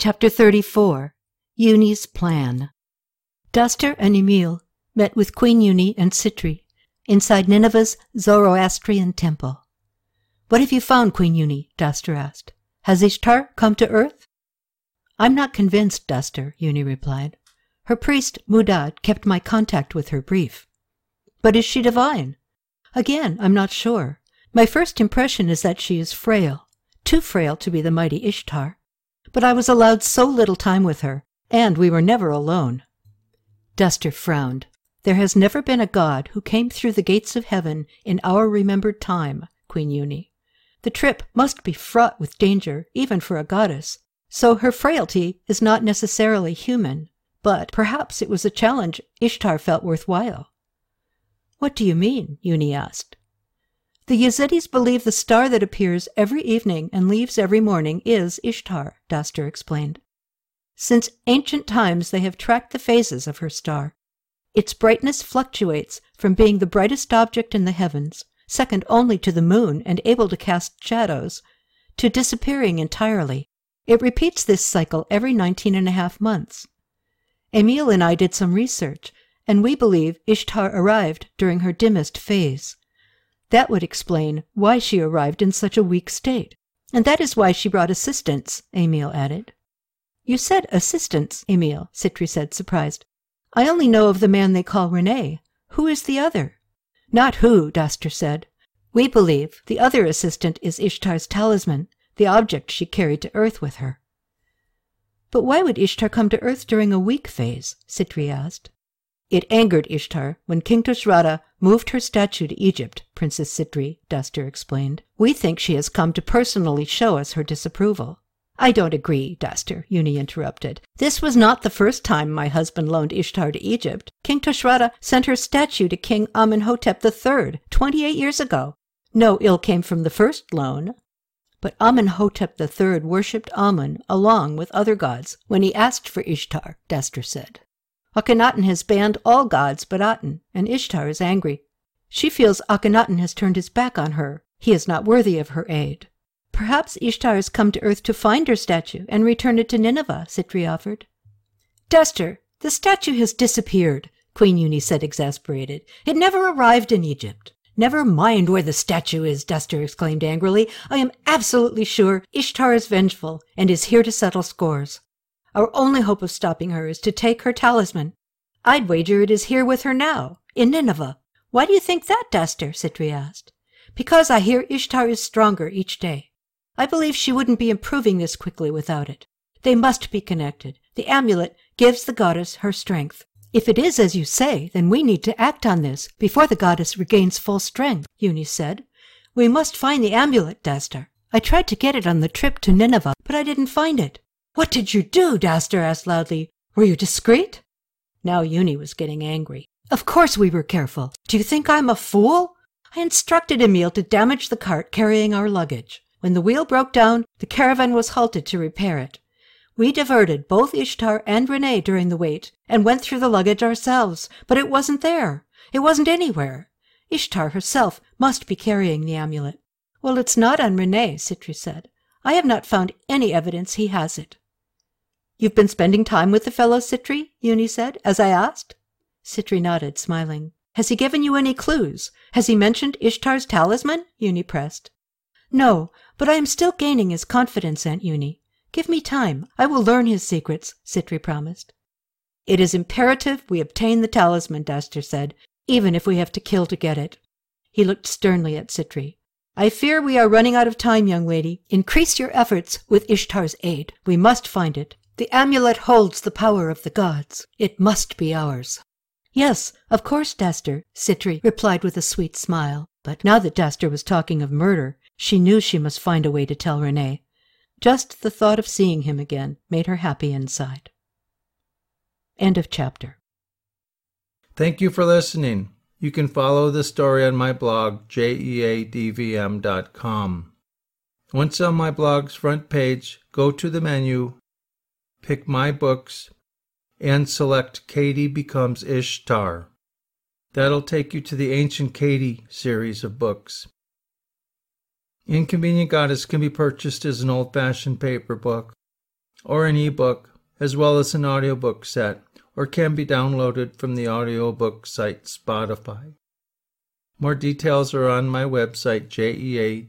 Chapter 34 Yuni's Plan Dastur and Emil met with Queen Yuni and Sitri inside Nineveh's Zoroastrian temple. What have you found, Queen Yuni? Dastur asked. Has Ishtar come to earth? I'm not convinced, Dastur, Yuni replied. Her priest, Mudad, kept my contact with her brief. But is she divine? Again, I'm not sure. My first impression is that she is frail, too frail to be the mighty Ishtar but I was allowed so little time with her, and we were never alone. Dastur frowned. There has never been a god who came through the gates of heaven in our remembered time, Queen Yuni. The trip must be fraught with danger, even for a goddess, so her frailty is not necessarily human, but perhaps it was a challenge Ishtar felt worthwhile. What do you mean? Yuni asked. The Yazidis believe the star that appears every evening and leaves every morning is Ishtar, Dastur explained. Since ancient times, they have tracked the phases of her star. Its brightness fluctuates from being the brightest object in the heavens, second only to the moon and able to cast shadows, to disappearing entirely. It repeats this cycle every nineteen and a half months. Emil and I did some research, and we believe Ishtar arrived during her dimmest phase. That would explain why she arrived in such a weak state. And that is why she brought assistance, Emil added. You said assistance, Emil, Sitri said, surprised. I only know of the man they call Rene. Who is the other? Not who, Dastur said. We believe the other assistant is Ishtar's talisman, the object she carried to Earth with her. But why would Ishtar come to Earth during a weak phase? Sitri asked. It angered Ishtar when King Tushratta moved her statue to Egypt, Princess Sitri, Dastur explained. We think she has come to personally show us her disapproval. I don't agree, Dastur, Yuni interrupted. This was not the first time my husband loaned Ishtar to Egypt. King Tushratta sent her statue to King Amenhotep III twenty-eight years ago. No ill came from the first loan. But Amenhotep III worshipped Amun along with other gods when he asked for Ishtar, Dastur said. Akhenaten has banned all gods but Aten, and Ishtar is angry. She feels Akhenaten has turned his back on her. He is not worthy of her aid. Perhaps Ishtar has come to earth to find her statue and return it to Nineveh, Sitri offered. Dastur, the statue has disappeared, Queen Yuni said, exasperated. It never arrived in Egypt. Never mind where the statue is, Dastur exclaimed angrily. I am absolutely sure Ishtar is vengeful and is here to settle scores. Our only hope of stopping her is to take her talisman. I'd wager it is here with her now, in Nineveh. Why do you think that, Dastur? Sitri asked. Because I hear Ishtar is stronger each day. I believe she wouldn't be improving this quickly without it. They must be connected. The amulet gives the goddess her strength. If it is as you say, then we need to act on this before the goddess regains full strength, Yuni said. We must find the amulet, Dastur. I tried to get it on the trip to Nineveh, but I didn't find it. What did you do? Dastur asked loudly. Were you discreet? Now Yuni was getting angry. Of course we were careful. Do you think I'm a fool? I instructed Emil to damage the cart carrying our luggage. When the wheel broke down, the caravan was halted to repair it. We diverted both Ishtar and Rene during the wait and went through the luggage ourselves, but it wasn't there. It wasn't anywhere. Ishtar herself must be carrying the amulet. Well, it's not on Rene, Sitri said. I have not found any evidence he has it. You've been spending time with the fellow, Sitri? Yuni said, as I asked. Sitri nodded, smiling. Has he given you any clues? Has he mentioned Ishtar's talisman? Yuni pressed. No, but I am still gaining his confidence, Aunt Yuni. Give me time. I will learn his secrets, Sitri promised. It is imperative we obtain the talisman, Dastur said, even if we have to kill to get it. He looked sternly at Sitri. I fear we are running out of time, young lady. Increase your efforts with Ishtar's aid. We must find it. The amulet holds the power of the gods. It must be ours. Yes, of course, Dastur, Sitri replied with a sweet smile. But now that Dastur was talking of murder, she knew she must find a way to tell Rene. Just the thought of seeing him again made her happy inside. End of chapter. Thank you for listening. You can follow the story on my blog, jeadvm.com. Once on my blog's front page, go to the menu pick My Books, and select Katie Becomes Ishtar. That'll take you to the Ancient Katie series of books. Inconvenient Goddess can be purchased as an old fashioned paper book or an ebook, as well as an audiobook set, or can be downloaded from the audiobook site Spotify. More details are on my website, jeadvm.com.